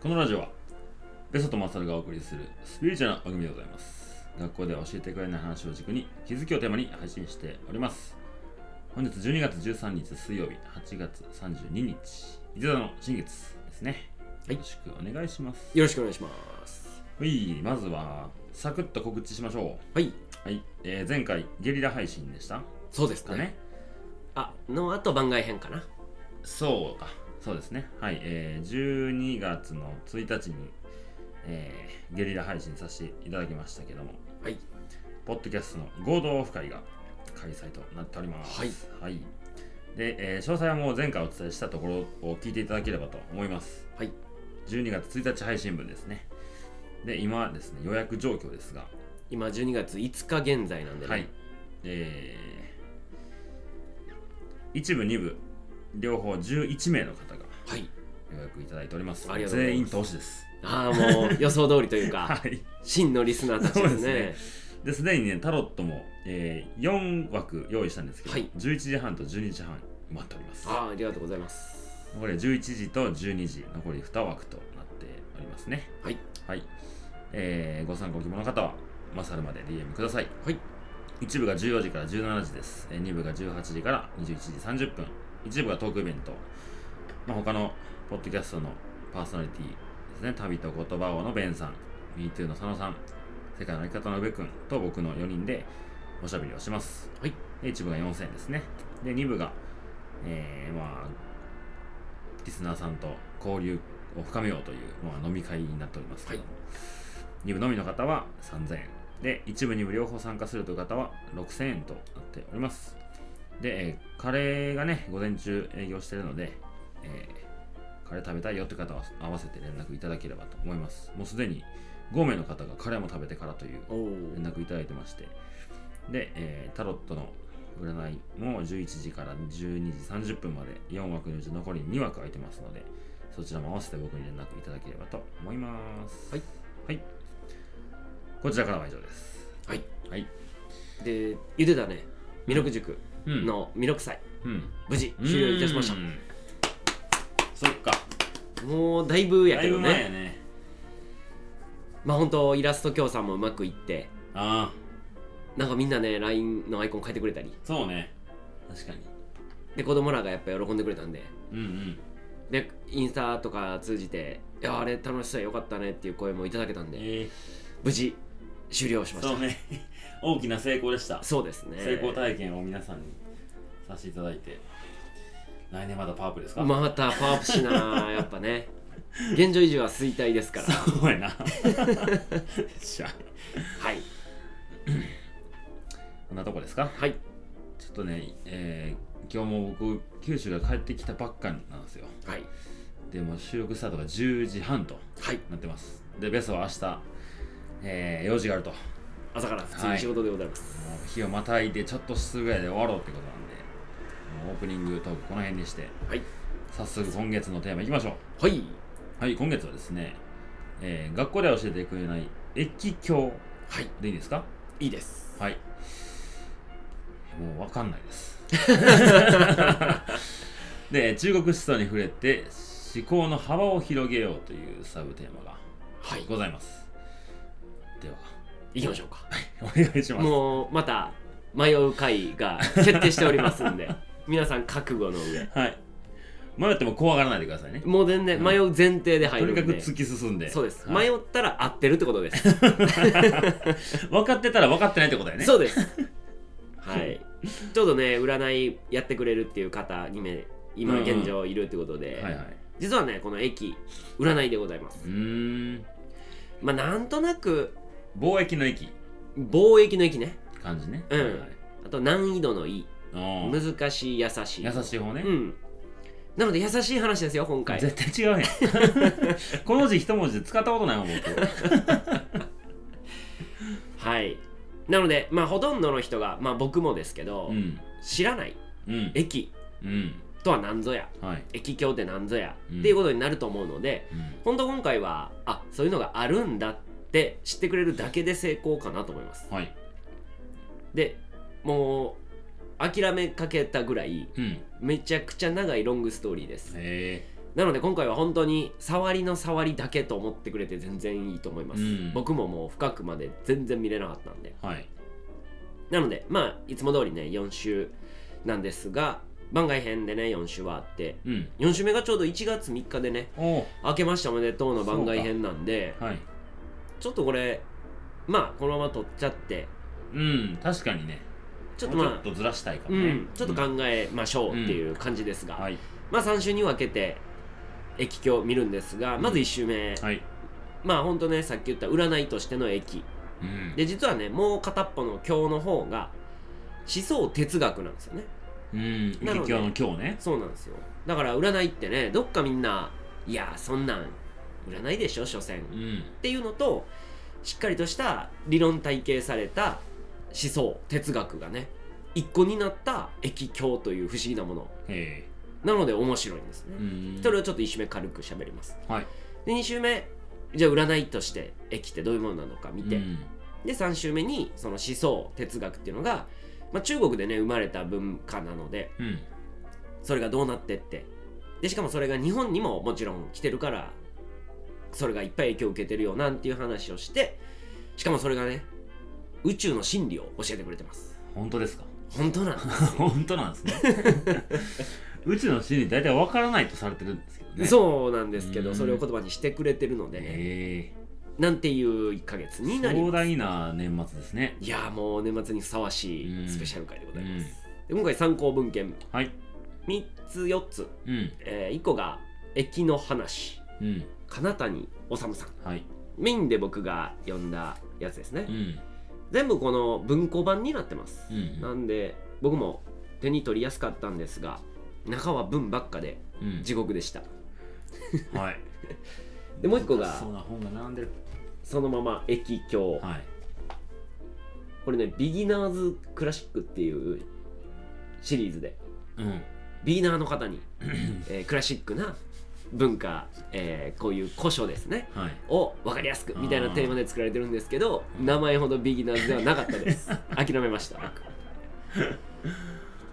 このラジオはベソとマサルがお送りするスピリチュアルな番組でございます。学校では教えてくれない話を軸に気づきをテーマに配信しております。本日12月13日水曜日8月32日伊沢の新月ですね。はい。よろしくお願いします。よろしくお願いします。はいまずはサクッと告知しましょはい、うはい、えー前回ゲリラ配信でした。そうですね。かね。あのあと番外編かな。そうか、そうですね。はい、えー、12月の1日に、えーゲリラ配信させていただきましたけども、はいポッドキャストの合同オフ会が開催となっております。はい。はい。で、えー詳細はもう前回お伝えしたところを聞いていただければと思います。はい12月1日配信分ですね。で、今はですね、予約状況ですが、今12月5日現在なんでね、はい。えー、一部、二部、両方11名の方がはい予約いただいております。ありがとうござい全員投資です。ああもう予想通りというか はい。真のリスナーたちですねですで、すでにね、タロットも、えー、4枠用意したんですけど、はい11時半と12時半待っております。ああありがとうございますこれ11時と12時、残り2枠となっておりますね。はいはい。えー、ご参考希望の方は、マサルまで DM ください。はい一部が14時から17時です。えー二部が18時から21時30分。一部がトークイベント。まあ、他のポッドキャストのパーソナリティですね。旅と言葉王のベンさん、MeToo の佐野さん、世界の生き方の宇部君と僕の4人でおしゃべりをします。はいで、一部が4000円ですね。で、二部が、えー、まあ、リスナーさんと交流を深めようという、まあ、飲み会になっておりますけど、はい2部のみの方は3000円で1部2部両方参加するという方は6000円となっておりますで、えーカレーがね午前中営業しているので、えーカレー食べたいよという方は合わせて連絡いただければと思います。もうすでに5名の方がカレーも食べてからという連絡いただいてまして。で、えータロットの占いも11時から12時30分まで4枠のうち残り2枠空いてますのでそちらも合わせて僕に連絡いただければと思います。はい、はい、こちらからは以上です。はい。はい。でゆでたね弥勒塾。うんの弥勒祭、うん無事終了いたしました。うん。そっか。もうだいぶやけどね。ね。まあ本当イラスト協賛もうまくいって。あなんかみんなね LINE のアイコン変えてくれたり。あそうね。確かに。で子供らがやっぱ喜んでくれたんで。うんうん。でインスタとか通じて「いやあれ楽しそうやよかったね」っていう声もいただけたんで。え無事終了しー、ました。そうね大きな成功でした。そうですね。成功体験を皆さんにさせていただいて。来年まだパワーアップですか、またパワーアップしな やっぱね。現状維持は衰退ですから。そうやな。しゃはい。こんなとこですか？はい。ちょっとね、えー今日も僕九州が帰ってきたばっかなんですよ。はい。でも収録スタートが10時半とはい。なってます。でベストは明日、えー用事があると。も朝から普通に仕事でございます、う日をまたいでちょっとすぐぐらいで終わろうってことなんでオープニングトークこの辺にしてはい。早速今月のテーマいきましょう。はい。はい今月はですね、えー学校では教えてくれない駅教はい。でいいですか？いいです。はい。もう分かんないです。で中国思想に触れて思考の幅を広げようというサブテーマがはい。ございます。では行きましょうか。お願いします。もうまた迷う回が決定しておりますんで。皆さん覚悟の上。はい。迷っても怖がらないでくださいね。もう全然迷う前提で入とるんで。にかく突き進んで。そうです、はい。迷ったら合ってるってことです。分かってたら分かってないってことだよね。そうです。はい。ちょうどね占いやってくれるっていう方2名今現状いるってことで、はいはい。実はねこの駅占いでございます。うーん。まあなんとなく貿易の駅貿易の駅ね。感じね。うん。はいはい。あと難易度のいい。難しい優しい。優しい方ね、うん。なので優しい話ですよ今回。絶対違うやん。この字一文字で使ったことないもん僕。はい。なのでまあほとんどの人がまあ僕もですけど、うん。知らないうん。駅うん。とは何ぞや。はい、駅境って何ぞや、うん。っていうことになると思うのでうん。本当今回はあそういうのがあるんだって知ってくれるだけで成功かなと思います。はい。でもう諦めかけたぐらいうん。めちゃくちゃ長いロングストーリーです。へなので今回は本当に触りの触りだけと思ってくれて全然いいと思います、うん。僕ももう深くまで全然見れなかったんで。はい。なのでまあいつも通りね4週なんですが番外編でね4週はあってうん。4週目がちょうど1月3日でねお明けましておめでとうの番外編なんではいちょっとこれまあこのまま撮っちゃって。うん確かにね。ちょっとまあちょっとずらしたいかうもね、ん、ちょっと考えましょうっていう感じですが、はい。まあ3週に分けて駅境を見るんですがまず1週目、はい。まあほんとねさっき言った占いとしての駅。うん。で実はねもう片っぽの経の方が思想哲学なんですよね。うんなので劇場の今日ね。そうなんですよ。だから占いってねどっかみんないやそんなん占いでしょ所詮。っうん。ていうのとしっかりとした理論体系された思想哲学がね一個になった駅境という不思議なもの。へなので面白いんですね。それをちょっと1周目軽く喋ります。はい。で2周目じゃあ占いとして駅ってどういうものなのか見て、うん。で3週目にその思想哲学っていうのが、まあ、中国でね生まれた文化なのでうん。それがどうなってって。でしかもそれが日本にももちろん来てるからそれがいっぱい影響を受けてるよなんていう話をしてしかもそれがね宇宙の真理を教えてくれてます。本当ですか？本当なんです 本当なんですね。宇宙の真理大体わからないとされてるんですけどね。うそうなんですけうん。どそれを言葉にしてくれてるのでねへなんていう1ヶ月えになります。壮大な年末ですね。いやーもう年末にふさわしうん。いスペシャル回でございます、うんで今回参考文献。はい。3つ4つ、うん。え1個が「駅の話。うん」金谷治さん。はい。メインで僕が読んだやつですね、うん。全部この文庫版になってます、うんなんで僕も手に取りやすかったんですが中は文ばっかでうん。地獄でした。はい。でもう一個がそうな本が並んでる。そのまま駅境はい。これねビギナーズクラシックっていうシリーズで。うん。ビギナーの方に、えークラシックな文化、えーこういう古書ですね。はい。を分かりやすくみたいなテーマで作られてるんですけど名前ほどビギナーズではなかったです。諦めました。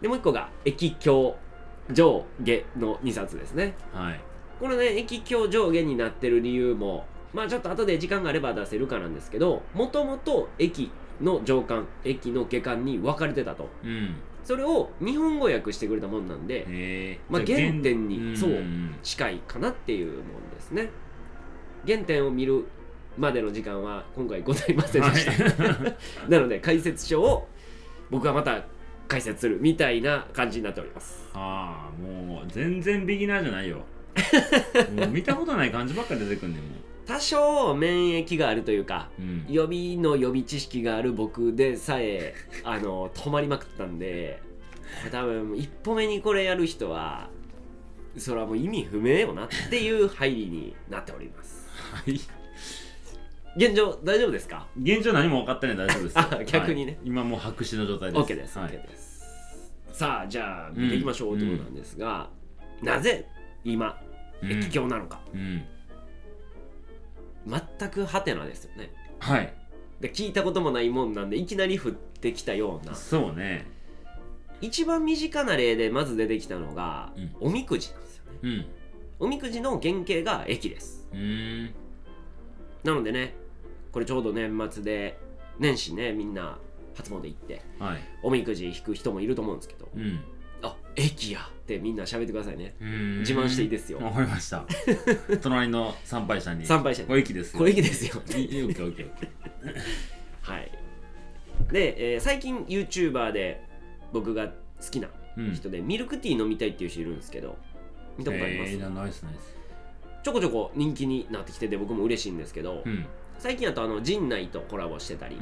でもう一個が駅境上下の2冊ですね。はい。これね駅境上下になってる理由もまあちょっと後で時間があれば出せるかなんですけどもともと駅の上巻駅の下巻に分かれてたと。うんそれを日本語訳してくれたもんなんでまあ原点にん。そうん近いかなっていうもんですね。原点を見るまでの時間は今回ございませんでした、はい。なので解説書を僕はまた解説するみたいな感じになっております。はあもう全然ビギナーじゃないよ。もう見たことない漢字ばっか出てくんねんも多少免疫があるというかう、うん、予備の予備知識がある僕でさえ あの止まりまくったんでこれ多分一歩目にこれやる人はそれはもう意味不明よなっていう入りになっております。はい。現状大丈夫ですか？現状何も分かってない大丈夫です。逆にね。はい。今もう白紙の状態です。OK です、はい。OK です。さあじゃあ見ていきましょううんということなんですが、なぜ今うん。駅境なのか、うん全くハテナですよね。はい。で聞いたこともないもんなんでいきなり降ってきたような。そうね。一番身近な例でまず出てきたのが、うん。おみくじなんですよね。うん。おみくじの原型が駅です。うーん。なのでねこれちょうど年末で年始ねみんな初詣行ってはい。おみくじ引く人もいると思うんですけどうんあ駅やってみんな喋ってくださいね。自慢していいですよ。わかりました。隣の参拝者に。参拝者に。これ駅ですよ。これ駅ですよ。はい。で、えー最近 YouTuber で僕が好きなーうん。人で、ミルクティー飲みたいっていう人いるんですけど見たことあります、えー、ちょこちょこ人気になってきてて僕も嬉しいんですけど、うん。最近だとあの陣内とコラボしてたり、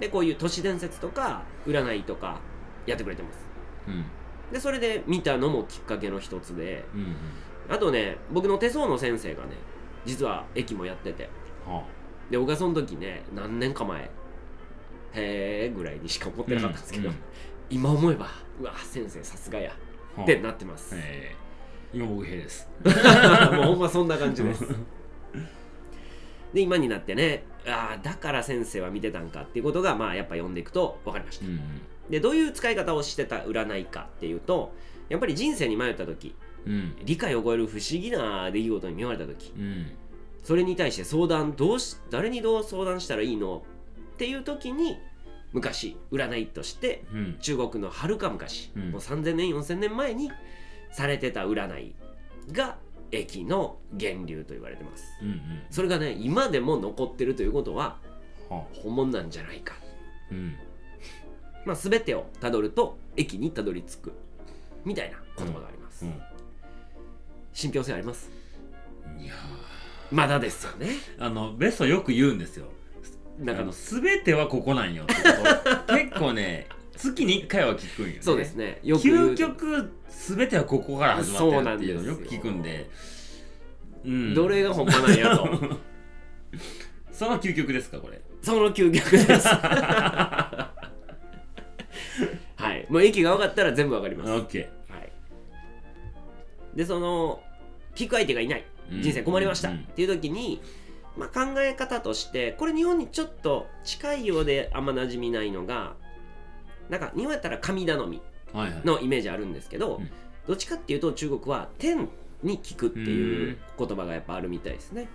でこういう都市伝説とか占いとかやってくれてます。うんでそれで見たのもきっかけの一つで。うんうん。あとね僕の手相の先生がね実は駅もやってて。はで僕はその時ね何年か前。へえぐらいにしか思ってなかったんですけど、うん今思えばうわ先生さすがや。あはあ。ってなってます、えー、今僕兵です。もうほんまそんな感じです。で今になってねああだから先生は見てたんかっていうことがまあやっぱ読んでいくと分かりました。うんでどういう使い方をしてた占いかっていうとやっぱり人生に迷った時うん。理解を超える不思議な出来事に見舞われた時うん。それに対して相談どうし誰にどう相談したらいいのっていう時に昔占いとしてうん。中国のはるか昔、うん。もう3000年4000年前にされてた占いが駅の源流と言われてます。うんうん。それがね今でも残ってるということはは本物なんじゃないか、うんまあ、全てをたどると駅にたどり着く。みたいな言葉があります、う信憑性あります？んいやまだですよね。ーあのベストよく言うんですよ。なんかあの全てはここなんよってこと 結構ね月に1回は聞くんよね。そうですね。よく究極全てはここから始まってるっていうのをよく聞くんで。うんどれが本物なんやと。その究極ですかこれ。その究極です。は いもう駅が分かったら全部分かります、はい、でその聞く相手がいない。人生困りました、うん。っていう時に、まあ、考え方としてこれ日本にちょっと近いようであんま馴染みないのがなんか日本やったら神頼みはいはい。のイメージあるんですけど、うん。どっちかっていうと中国は天に聞くっていう言葉がやっぱあるみたいですね。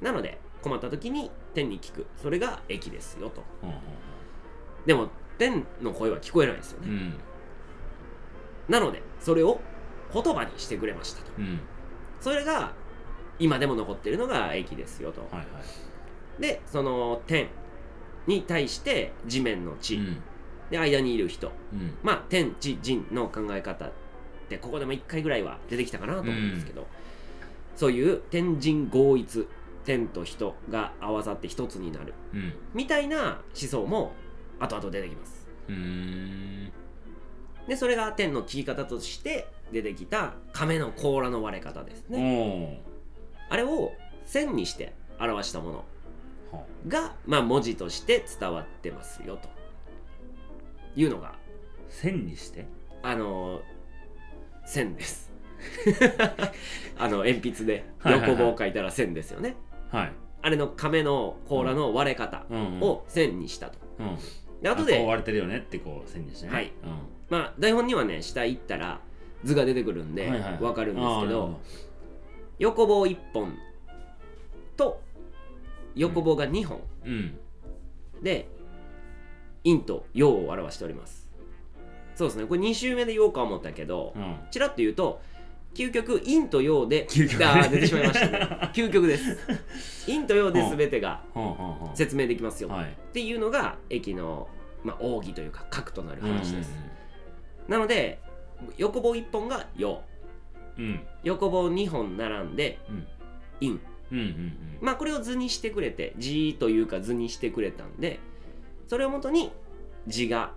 なので困った時に天に聞く。それが駅ですよと。ほうほうでも天の声は聞こえないですよね、ほううん。なのでそれを言葉にしてくれましたと。うん。それが今でも残ってるのが駅ですよと。はいはい。でその天に対して地面の地、うん。で間にいる人。うん。まあ天地人の考え方ってここでも1回ぐらいは出てきたかなと思うんですけど、そういう天人合一天と人が合わさって一つになる。うん。みたいな思想も後々出てきます。でそれが天の聞き方として出てきた亀の甲羅の割れ方ですね。おあれを線にして表したものが、まあ、文字として伝わってますよと。いうのが。線にして？あの線です。あの鉛筆ではいはいはい。横棒を書いたら線ですよね、はい。あれの亀の甲羅の割れ方うんうん。を線にしたと。うんで後で。割れてるよねってこう線にしてね。はい。うん。まあ台本にはね下行ったら図が出てくるんではいはい。はいわかるんですけどあーなるほ横棒1本と横棒が2本。うん。で陰と陽を表しております。そうですね。これ2週目で陽か思ったけどうん。ちらっと言うと究極陰と陽で究極。ねあー出てしまいましたね。究極です。陰と陽で全てが説明できますよ。はい。っていうのが駅の、まあ、奥義というか核となる話です、うなので横棒1本が陽。んうん。うん横棒2本並んでうん。陰。うんうんうん。まあこれを図にしてくれて字というか図にしてくれたんでそれをもとに字が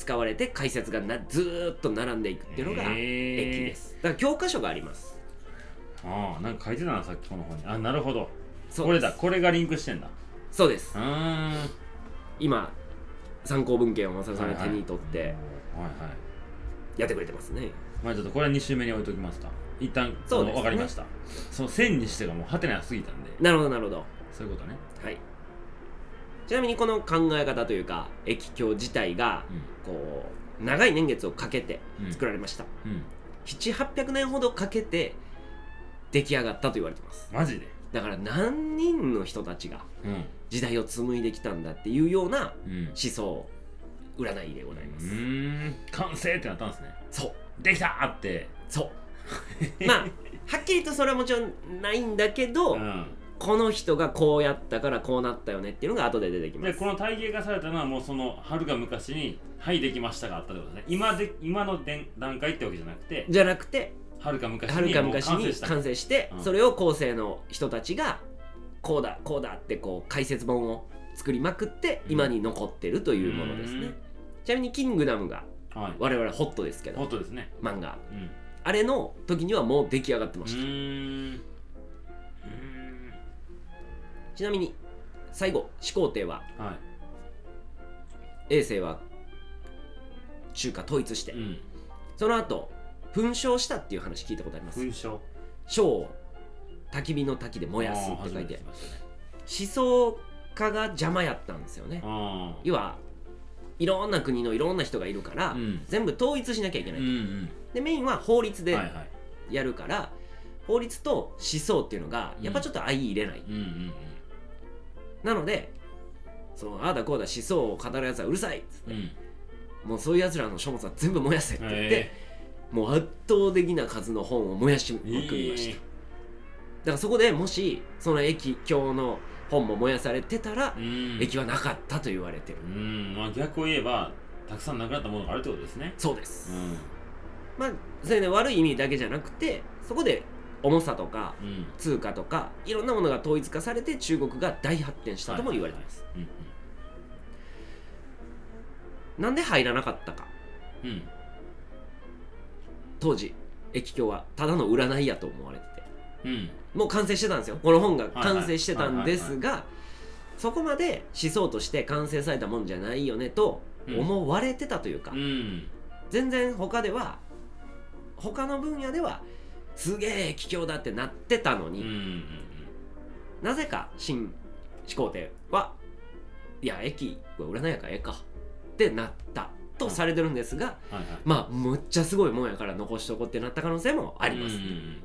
使われて解説がなずーっと並んでいくっていうのが駅です。だから教科書があります。ああなんか書いてたなさっきこの本に。あなるほど。そうこれだ。これがリンクしてんだ。そうです。うーん。今参考文献を正さんが手に取ってはいはい。やってくれてますね。まあちょっとこれは2週目に置いときますか。一旦そうね。分かりました。その線にしてがもうハテナすぎたんで。なるほどなるほど。そういうことね。はいちなみにこの考え方というか駅境自体がこう長い年月をかけてうん。作られました、うん。うん700800年ほどかけて出来上がったと言われてます。マジで？だから何人の人たちがうん。時代を紡いできたんだっていうようなうん。思想占いでございます、うーん。完成ってなったんですね。そう。できたーって。そう。まあはっきりとそれはもちろんないんだけど、うんこの人がこうやったからこうなったよねっていうのが後で出てきます。でこの体系化されたのはもうそのはるか昔に「はいできました」があったってことですね。今で今のでん段階ってわけじゃなくてじゃなくてはるか昔に完成して、うん。それを後世の人たちがこうだこうだってこう解説本を作りまくってうん。今に残ってるというものですね、うん。ちなみに「キングダム」がはい。我々ホットですけどホットですね。漫画。うん。あれの時にはもう出来上がってまうした、ちなみに最後始皇帝はは衛星は中華統一して、いうん。その後噴焼したっていう話聞いたことあります？勲章書を焚き火の滝で燃やすって書いてね。思想家が邪魔やったんですよね。あ要はいろんな国のいろんな人がいるから、うん。全部統一しなきゃいけない、ーうんうん。でメインは法律ではいはい。やるから法律と思想っていうのがやっぱちょっと相入れない、うんうんなのでそのああだこうだ思想を語るやつはうるさいっつって。うん。うんもうそういうやつらの書物は全部燃やせって言って、へもう圧倒的な数の本を燃やしまくえりました、だからそこでもしその駅教の本も燃やされてたら、うん。駅はなかったと言われてる。うん。まあ逆を言えばたくさんなくなったものがあるってことですねそうです、うんまあそれね悪い意味だけじゃなくてそこで重さとかうん。通貨とかいろんなものが統一化されて中国が大発展したとも言われてます、うんなんで入らなかったか。うん。うん当時駅教はただの占いやと思われてて。うん。もう完成してたんですよ。この本が完成してたんですはいがそこまで思想として完成されたもんじゃないよねと思われてたというか、うん。全然他では他の分野ではすげえ奇境だってなってたのに、うんうんなぜか新始皇帝はいや駅は占いやからええかってなったとされてるんですが、はいはいまあむっちゃすごいもんやから残しとこうってなった可能性もあります、うんうんうん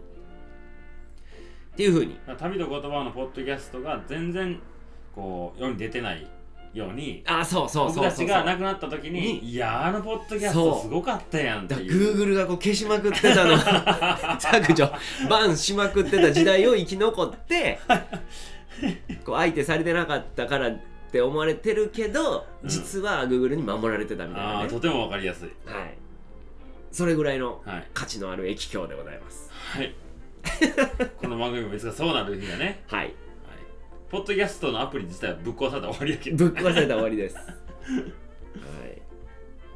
っていうふうに旅と言葉のポッドキャストが全然こう世に出てないようにあそうそうそう僕たちが亡くなった時ににいやあのポッドキャストすごかったやんっていう。Google がこう消しまくってたの。削除。バンしまくってた時代を生き残ってこう相手されてなかったからって思われてるけど、うん。実は Google に守られてたみたいなね。とてもわかりやすい。はい。それぐらいのはい価値のある駅境でございます。はい。この番組もいつかそうなる日がね、はいはい、ポッドキャストのアプリ自体はぶっ壊されたら終わりやけど。ぶっ壊されたら終わりです。は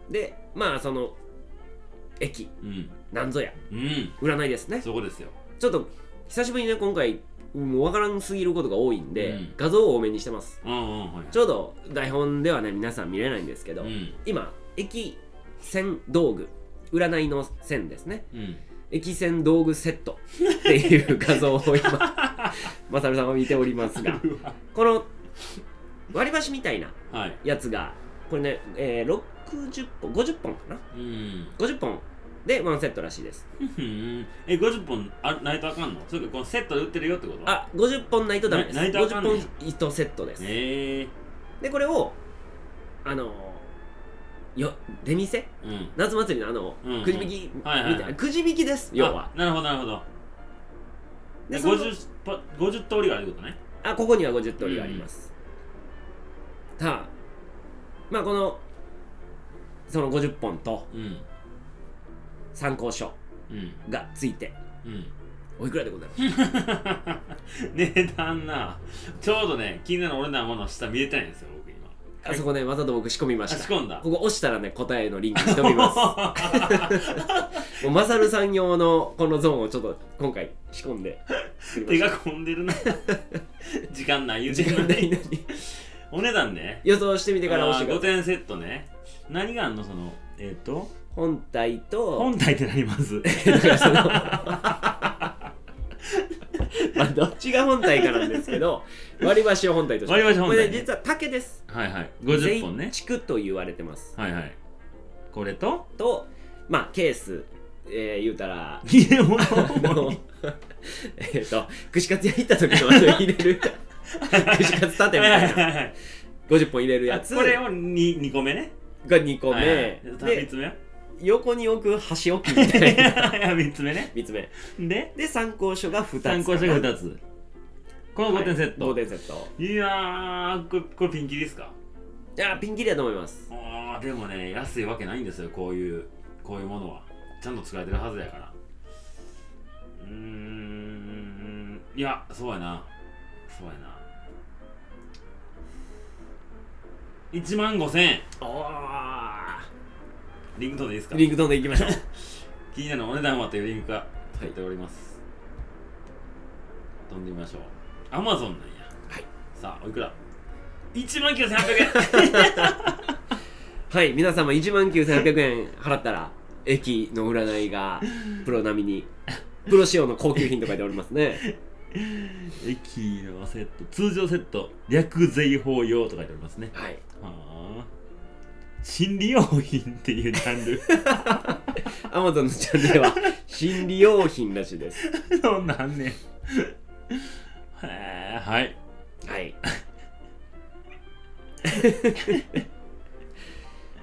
い。でまあその駅。うん。なんぞや。うん。占いですね。そこですよ。ちょっと久しぶりにね今回もう分からんすぎることが多いんで、うん。画像を多めにしてます。うんうんはいちょうど台本ではね皆さん見れないんですけど、うん。今駅線道具占いの線ですね。うん。駅線道具セットっていう画像を今マサルさんは見ておりますが この割り箸みたいなはい。やつがこれね、えー60本50本かな？うん。50本でワンセットらしいです。うん。え50本あないとあかんの？それかこのセットで売ってるよってこと？あ50本ないとダメです。なないとあか50んねん。本1セットです。ええでこれをあのよ出店？うん。夏祭りのあの、うんうん。くじ引きみたはいはいはい。くじ引きです要は。あなるほどなるほどででその 50, パ50通りがあることね。あここには50通りがあります、さあまあこのその50本とうん。参考書うん。がついてうん。おいくらでございます？値段な。ちょうどね気になる俺のもの下見れてないんですよあそこねわざと僕仕込みました。あ仕込んだ。ここ押したらね答えのリンクに飛びます。もうマサルさん用のこのゾーンをちょっと今回仕込んで。手が込んでるな。時間ない言う時間ないのに。お値段ね。予想してみてから押してく5ださい点セットね。何があんの？そのえっ、と？本体と本体ってなります だからその まあどっちが本体かなんですけど割り箸を本体として。割り箸本体ね。これね実は竹です。はいはい。50本ね。竹と言われてます。はいはい。これと？とまあケースえー、言うたら。入れ物えっと串カツ屋行った時の入れる。串カツ縦みたいな。はいはい50本入れるやつ。これを 2, 2個目ね。が2個目、はいはい。3でつ目は？横に置く箸置きみたいな。3つ目ね。3つ目。で？で参考書が2つ参考書が2つ。この5点セット、はい、5点セット。い、やーこれこれピンキリですか？いやピンキリだと思います。あーでもね安いわけないんですよこういうこういうものは。ちゃんと作られてるはずやから。うーんいやそうやな。そうやな。1万5000円。おリンク飛んでいいですか？リンク飛んでいきましょう。気になるお値段はというリンクが入っております、飛んでみましょう。アマゾンなんや。はい。さあおいくら？1万9800円。はい皆様1万9800円払ったら駅の占いがプロ並みにプロ仕様の高級品と書いておりますね。駅のセット通常セット略税法用と書いてありますね。はい。はあ心理用品っていうジャンル。アマゾンのチャンネルでは心理用品らしいです。そんなんねん。はい。はい。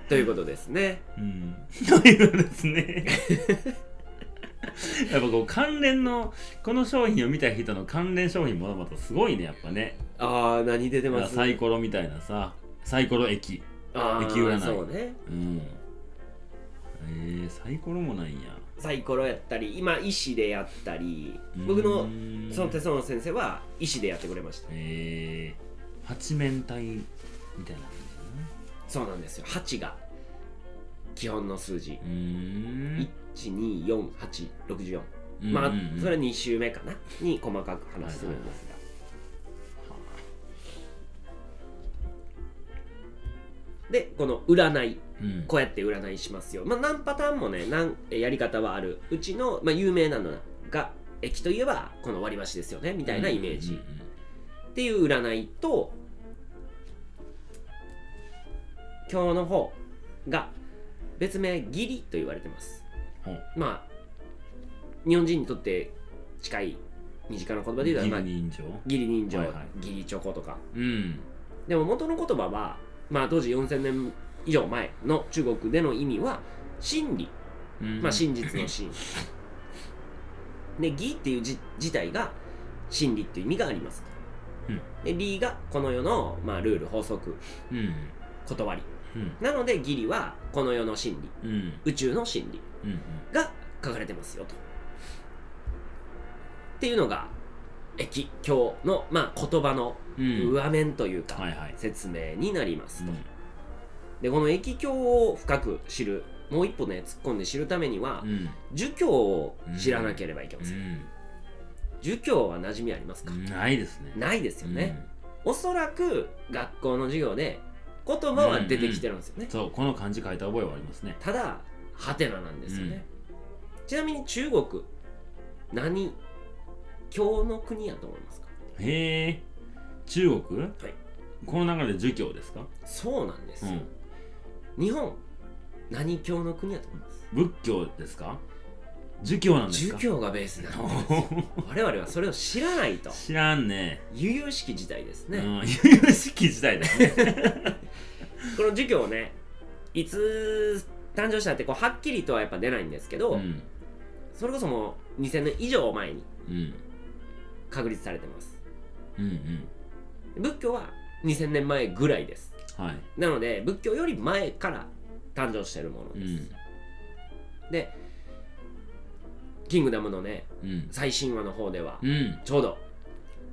ということですね。うん。ということですね。やっぱこう関連のこの商品を見た人の関連商品もまたすごいねやっぱね。ああ何出てます？サイコロみたいなさ。サイコロ駅駅占い。そうね。うん。えー、サイコロもないんや。サイコロやったり今医師でやったり僕うのその手相の先生は医師でやってくれました。えー、八面体みたいな感そうなんですよ。8が基本の数字。じだねうーん12484まあそれ2週目かなに細かく話するんですでこの占い。うん。こうやって占いしますよ。まあ何パターンもね何やり方はある。うちの、まあ、有名なのが駅といえばこの割り箸ですよね。みたいなイメージ。うんっていう占いと今日の方が別名義理と言われてます。うんう。んまあ日本人にとって近い身近な言葉で言うと、まあ、義理人情？義理人情、チョコとか。うん。でも元の言葉は、まあ、当時4000年以上前の中国での意味は真理、うん。まあ、真実の真 で義っていう字自体が真理っていう意味があります。と、うん。で理がこの世の、まあ、ルール法則うん。断り。うん。なので義理はこの世の真理。うん。宇宙の真理うん。が書かれてますよと。っていうのが駅経の、まあ、言葉のうん上面というか、はいはい。説明になりますと、うん。でこの駅経を深く知るもう一歩ね突っ込んで知るためには、うん。儒教を知らなければいけません、うん。儒教は馴染みありますか、ないですね。ないですよね、おそらく学校の授業で言葉は出てきてるんですよね、うん。そうこの漢字書いた覚えはありますね。ただハテナなんですよね、ちなみに中国何教の国やと思いますか？へえ。中国？はい。この流れで儒教ですか？そうなんですよ、うん。日本何教の国やと思います？仏教ですか？儒教なんですか？儒教がベースなんですよ。我々はそれを知らないと。知らんね。悠々しき時代ですね、うん。悠々しき時代だね。この儒教ねいつ誕生したってこうはっきりとはやっぱ出ないんですけど、うん。それこそもう2000年以上前にうん確立されてます。うんうん。仏教は2000年前ぐらいです。はい。なので仏教より前から誕生しているものです、うん。でキングダムのねうん。最新話の方ではうん。ちょうど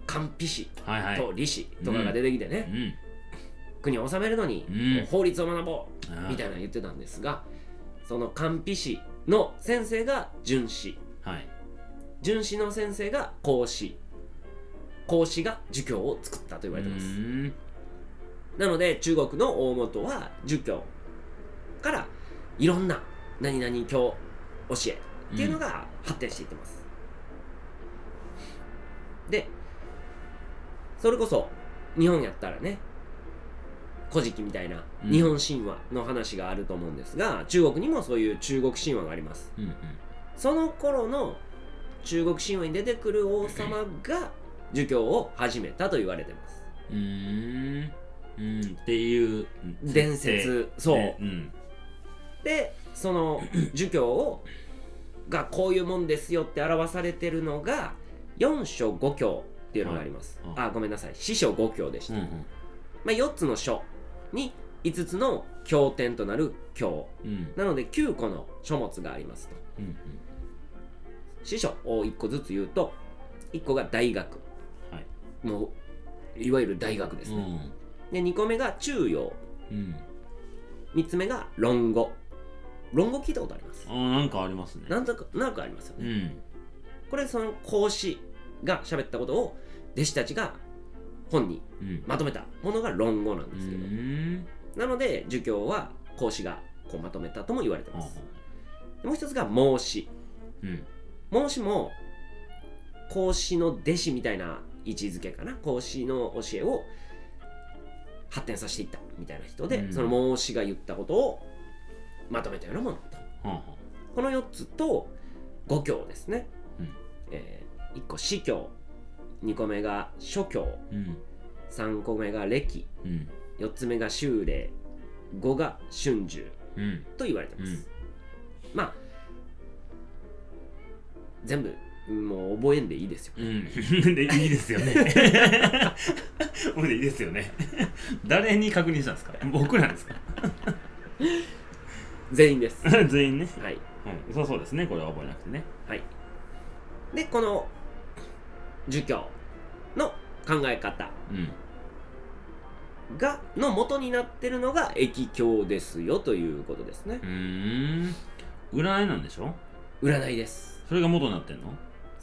官費師はいはい。と利子とかが出てきてね、うん。国を治めるのにうん。法律を学ぼうみたいなの言ってたんですがその官費師の先生が荀子はい。荀子の先生が孔子孔子が儒教を作ったと言われてます。うん。なので中国の大元は儒教からいろんな何々教教えっていうのが発展していってます、でそれこそ日本やったらね古事記みたいなうん。日本神話の話があると思うんですが、中国にもそういう中国神話があります。うんうん。その頃の中国神話に出てくる王様が儒教を始めたと言われてます。うーん。うん。っていう伝説。そう。ねうん。でその儒教をがこういうもんですよって表されてるのが四書五教っていうのがあります、はい。はいあごめんなさい。四書五教でした、うんうん。まあ、4つの書に5つの経典となる経。うん。なので9個の書物がありますと。うん司書を1個ずつ言うと1個が大学はいもういわゆる大学ですね、で2個目が中庸うん。うん3つ目が論語。論語聞いたことあります？あーなんかありますね。なんとかなんかありますよね、うん。これその孔子が喋ったことを弟子たちが本にうん。まとめたものが論語なんうですけど、ん。なので儒教は孔子がこうまとめたとも言われてあますもう一つが孟子。うん。孟子も孔子の弟子みたいな位置づけかな。孔子の教えを発展させていったみたいな人で、うん。その孟子が言ったことをまとめたようなものと。はあはこの4つと五教ですね、うん。え1個司教2個目が諸教うん。3個目が暦うん。4つ目が修礼5が春秋うん。と言われてます、うん。まあ全部もう覚えんでいいですよ。うん。でいいですよね。もうでいいですよね。誰に確認したんですか？僕なんですか？全員です。全員ね。はい。うん。そうそうですね。これは覚えなくてね。はい。でこの儒教の考え方。うん。がの元になってるのが易経ですよということですね。うーん。占いなんでしょ？占いです。それが元になってんの？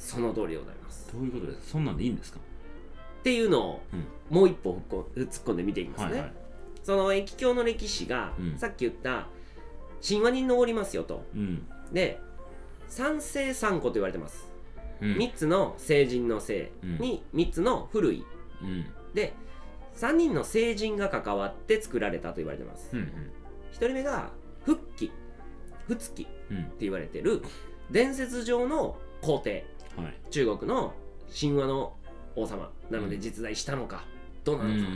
その通りでございます。どういうことですそんなんでいいんですか？っていうのをうん。もう一歩突っ込んで見ていきますね、はいはい。その易経の歴史が、うん。さっき言った神話に上りますよと。うん。で三世三古と言われてます、うん。三3つの聖人の聖に3つの古い。うん。で3人の聖人が関わって作られたと言われてます、うん1人目が復帰不月ってうんうん言われてる伝説上の皇帝。はい中国の神話の王様。なのでうん。実在したのか、どうなうんのか、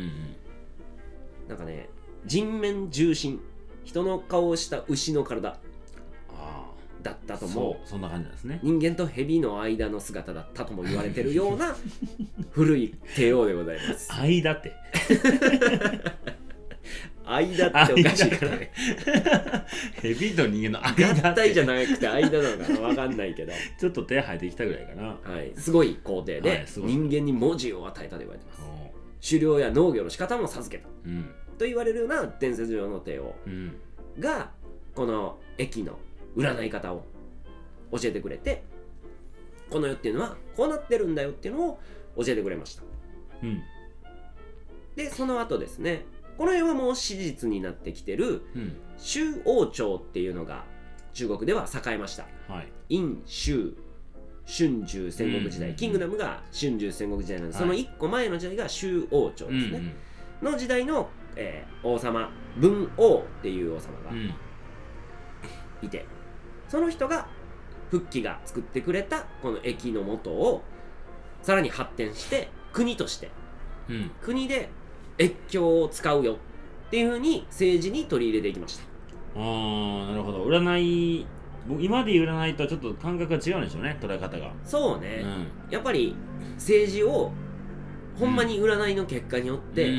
なんかね人面重心。人の顔をした牛の体。だったとそもうそんな感じなんですね。人間と蛇の間の姿だったとも言われてるような古い帝王でございます。間って 間っておかしいからね。蛇と人間の間合体じゃなくて間なのかなわかんないけど、ちょっと手生えてきたぐらいかな。はい、すごい皇帝で、人間に文字を与えたと言われてます。お狩猟や農業の仕方も授けた。うん。と言われるような伝説上の帝王。うん。がこの駅の占い方を教えてくれてこの世っていうのはこうなってるんだよっていうのを教えてくれました。うん。でその後ですねこの辺はもう史実になってきてるうん。周王朝っていうのが中国では栄えました。はい。陰州春秋戦国時代、うん。キングダムが春秋戦国時代なんで、はい。その1個前の時代が周王朝ですね、うん。の時代の、えー王様文王っていう王様がうん。いて、その人が復帰が作ってくれたこの駅の元をさらに発展して国として。うん。国で越境を使うよっていうふうに政治に取り入れていきました。ああなるほど。占い僕今で言う占いとはちょっと感覚が違うんでしょうね捉え方が。そうね、うん。やっぱり政治をほんまに占いの結果によって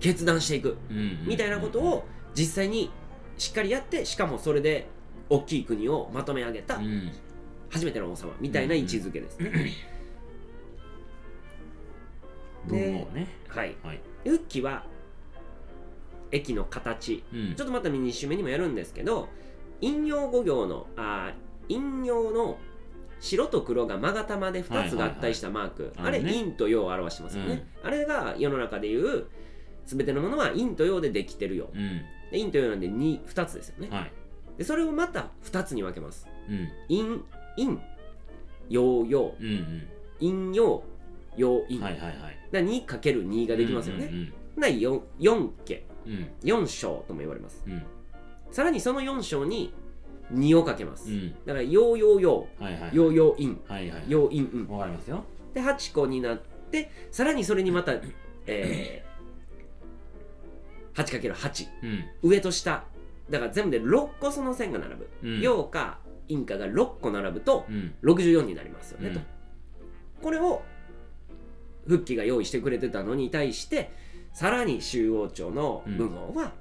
決断していくうんみたいなことを実際にしっかりやってしかもそれで大きい国をまとめ上げたうん。初めての王様みたいな位置づけです。ね。文王ね。はい。はい復帰は駅の形。うん。ちょっとまた2週目にもやるんですけど陰陽五行のあー陰陽の白と黒が勾玉で2つ合体したマーク、あれはいはい。はいあるね。陰と陽を表してますよね、あれが世の中でいう全てのものは陰と陽でできてるよ。うん。で陰と陽なんで 2, 2つですよね。はい。でそれをまた2つに分けます。うん。陰陰陽陽。うんうん。陰陽陽陰、はいはいはい。だ 2×2 ができますよね、うんな 4, 4家。うん。4章とも言われます。うん。さらにその4章に2をかけます、うん。だから陽陽陽陽陽陰陽陰陰わかりますよ。で8個になってさらにそれにまた、えー、8×8 うん。上と下。だから全部で6個その線が並ぶ、うん。陽か陰かが6個並ぶとうん。64になりますよね、うん。とこれを復帰が用意してくれてたのに対してさらに周王朝の文王は、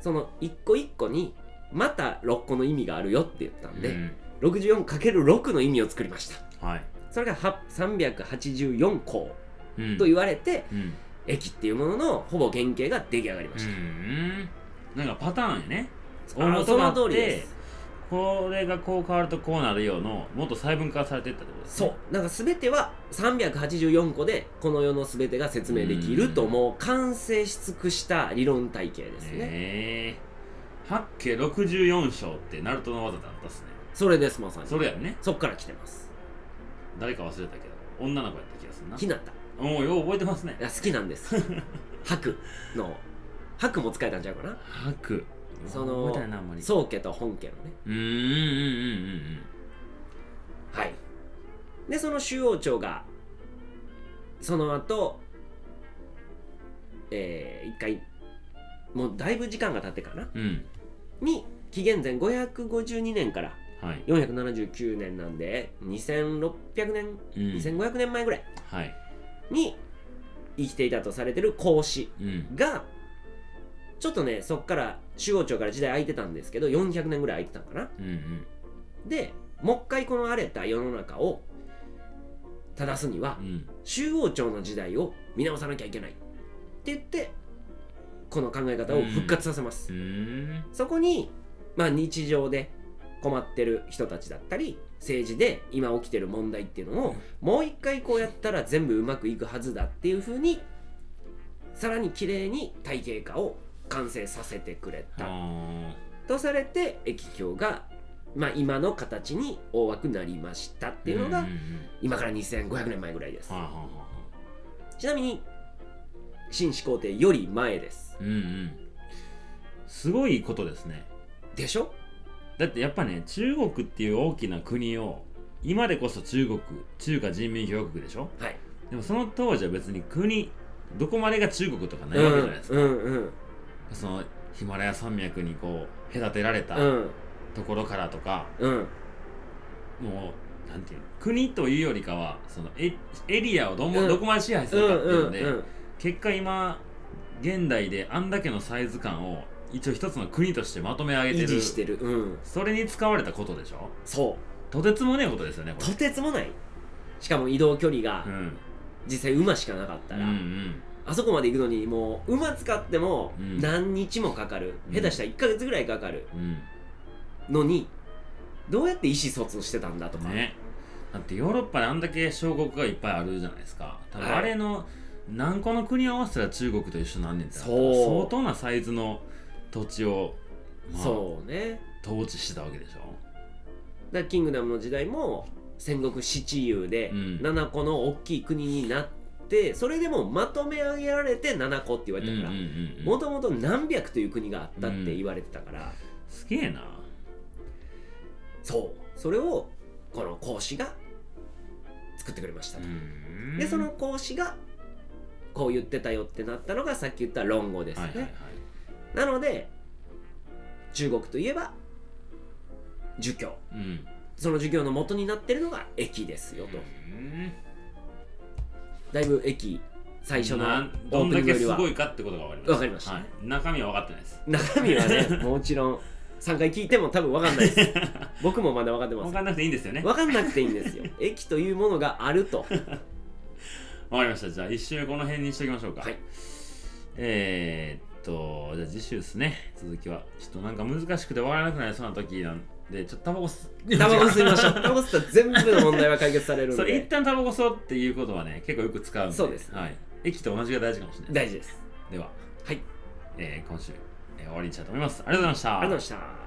その一個一個にまた6個の意味があるよって言ったんで、うん。64×6 の意味を作りました。はい。それがは384項うん。と言われて、うん。駅っていうもののほぼ原型が出来上がりまうした、ん。なんかパターンやね。その通りですこれがこう変わるとこうなるようのもっと細分化されていったってことですそねう。なんか全ては384個でこの世の全てが説明できるとうんもう完成し尽くした理論体系ですね、へえ八家64章ってナルトの技だったっすね。それですまさに。それやんね。そっから来てます。誰か忘れたけど女の子やった気がするな。ひなた。おおよう覚えてますね。いや好きなんです。白の白も使えたんちゃうかな。白そ覚の宗家と本家のね。うーんうんうんうん。はい。でその周王朝がその後えー、一回もうだいぶ時間が経ってかな。うん。うんに紀元前552年からはい。479年なんで2600年うん。2500年前ぐらい。はい。に生きていたとされてる孔子うん。がちょっとねそっから周王朝から時代空いてたんですけど400年ぐらい空いてたのかな。うんうん。でもう一回この荒れた世の中を正すにはうん周王朝の時代を見直さなきゃいけないって言ってこの考え方を復活させます、うーん。そこに、まあ、日常で困ってる人たちだったり政治で今起きてる問題っていうのをもう一回こうやったら全部うまくいくはずだっていうふうにさらに綺麗に体系化を完成させてくれた。あとされて駅境が、まあ、今の形に大枠なりましたっていうのがんんん。今から2500年前ぐらいです。ちなみに秦始皇帝より前です。うんうん。すごいことですね。でしょ？だってやっぱね中国っていう大きな国を今でこそ中国中華人民共和国でしょ？はい。でもその当時は別に国どこまでが中国とかないわけじゃないですか、うんうんそのヒマラヤ山脈にこう隔てられたうん。ところからとか、うん。もうなんていうの国というよりかはそのエエリアをど,、うん。どこまで支配すうんるかっていうので、結果今現代であんだけのサイズ感を一応一つの国としてまとめ上げてる。維持してる。うん。それに使われたことでしょ？そう。とてつもねえことですよねことてつもない。しかも移動距離が実際馬しかなかったら、うんうんあそこまで行くのにもう馬使ってもうん。何日もかかる、うん。下手したら1ヶ月ぐらいかかるうん。のにどうやって意思疎通してたんだとか、ね。だってヨーロッパであんだけ小国がいっぱいあるじゃないですか。多分はい。あれの何個の国を合わせたら中国と一緒なんねんって相当なサイズの土地を、まあ、そうね。統治してたわけでしょ。だキングダムの時代も戦国七雄でうん。7個の大きい国になってそれでもまとめ上げられて7個って言われたからうんうんうんうん。もともと何百という国があったって言われてたから、すげえな。そう。それをこの孔子が作ってくれましたと、うん。でその孔子がこう言ってたよってなったのがさっき言った論語ですね、はいはいはい。なので中国といえば儒教。うん。その授業の元になってるのが駅ですよと。うんだいぶ駅最初のどんだけすごいかってことが分かりましたわかりました。はい、中身は分かってないです。中身はね もちろん3回聞いても多分分かんないです。僕もまだ分かってません。分かんなくていいんですよね。分かんなくていいんですよ。駅というものがあると。分かりました。じゃあ一周この辺にしときましょうか。はい。えー、っとじゃあ次週ですね。続きは。ちょっとなんか難しくて終わらなくなりそうな時なんでちょっとタバコ吸タバコ吸いましょう。タバコ吸ったら全部の問題は解決されるんそれ一で旦タバコ吸おうっていうことはね結構よく使うんで。そうですはい、駅と同じが大事かもしれない大事です。では、はい。えー今週、えー終わりにしたいと思います。ありがとうございました。ありがとうございました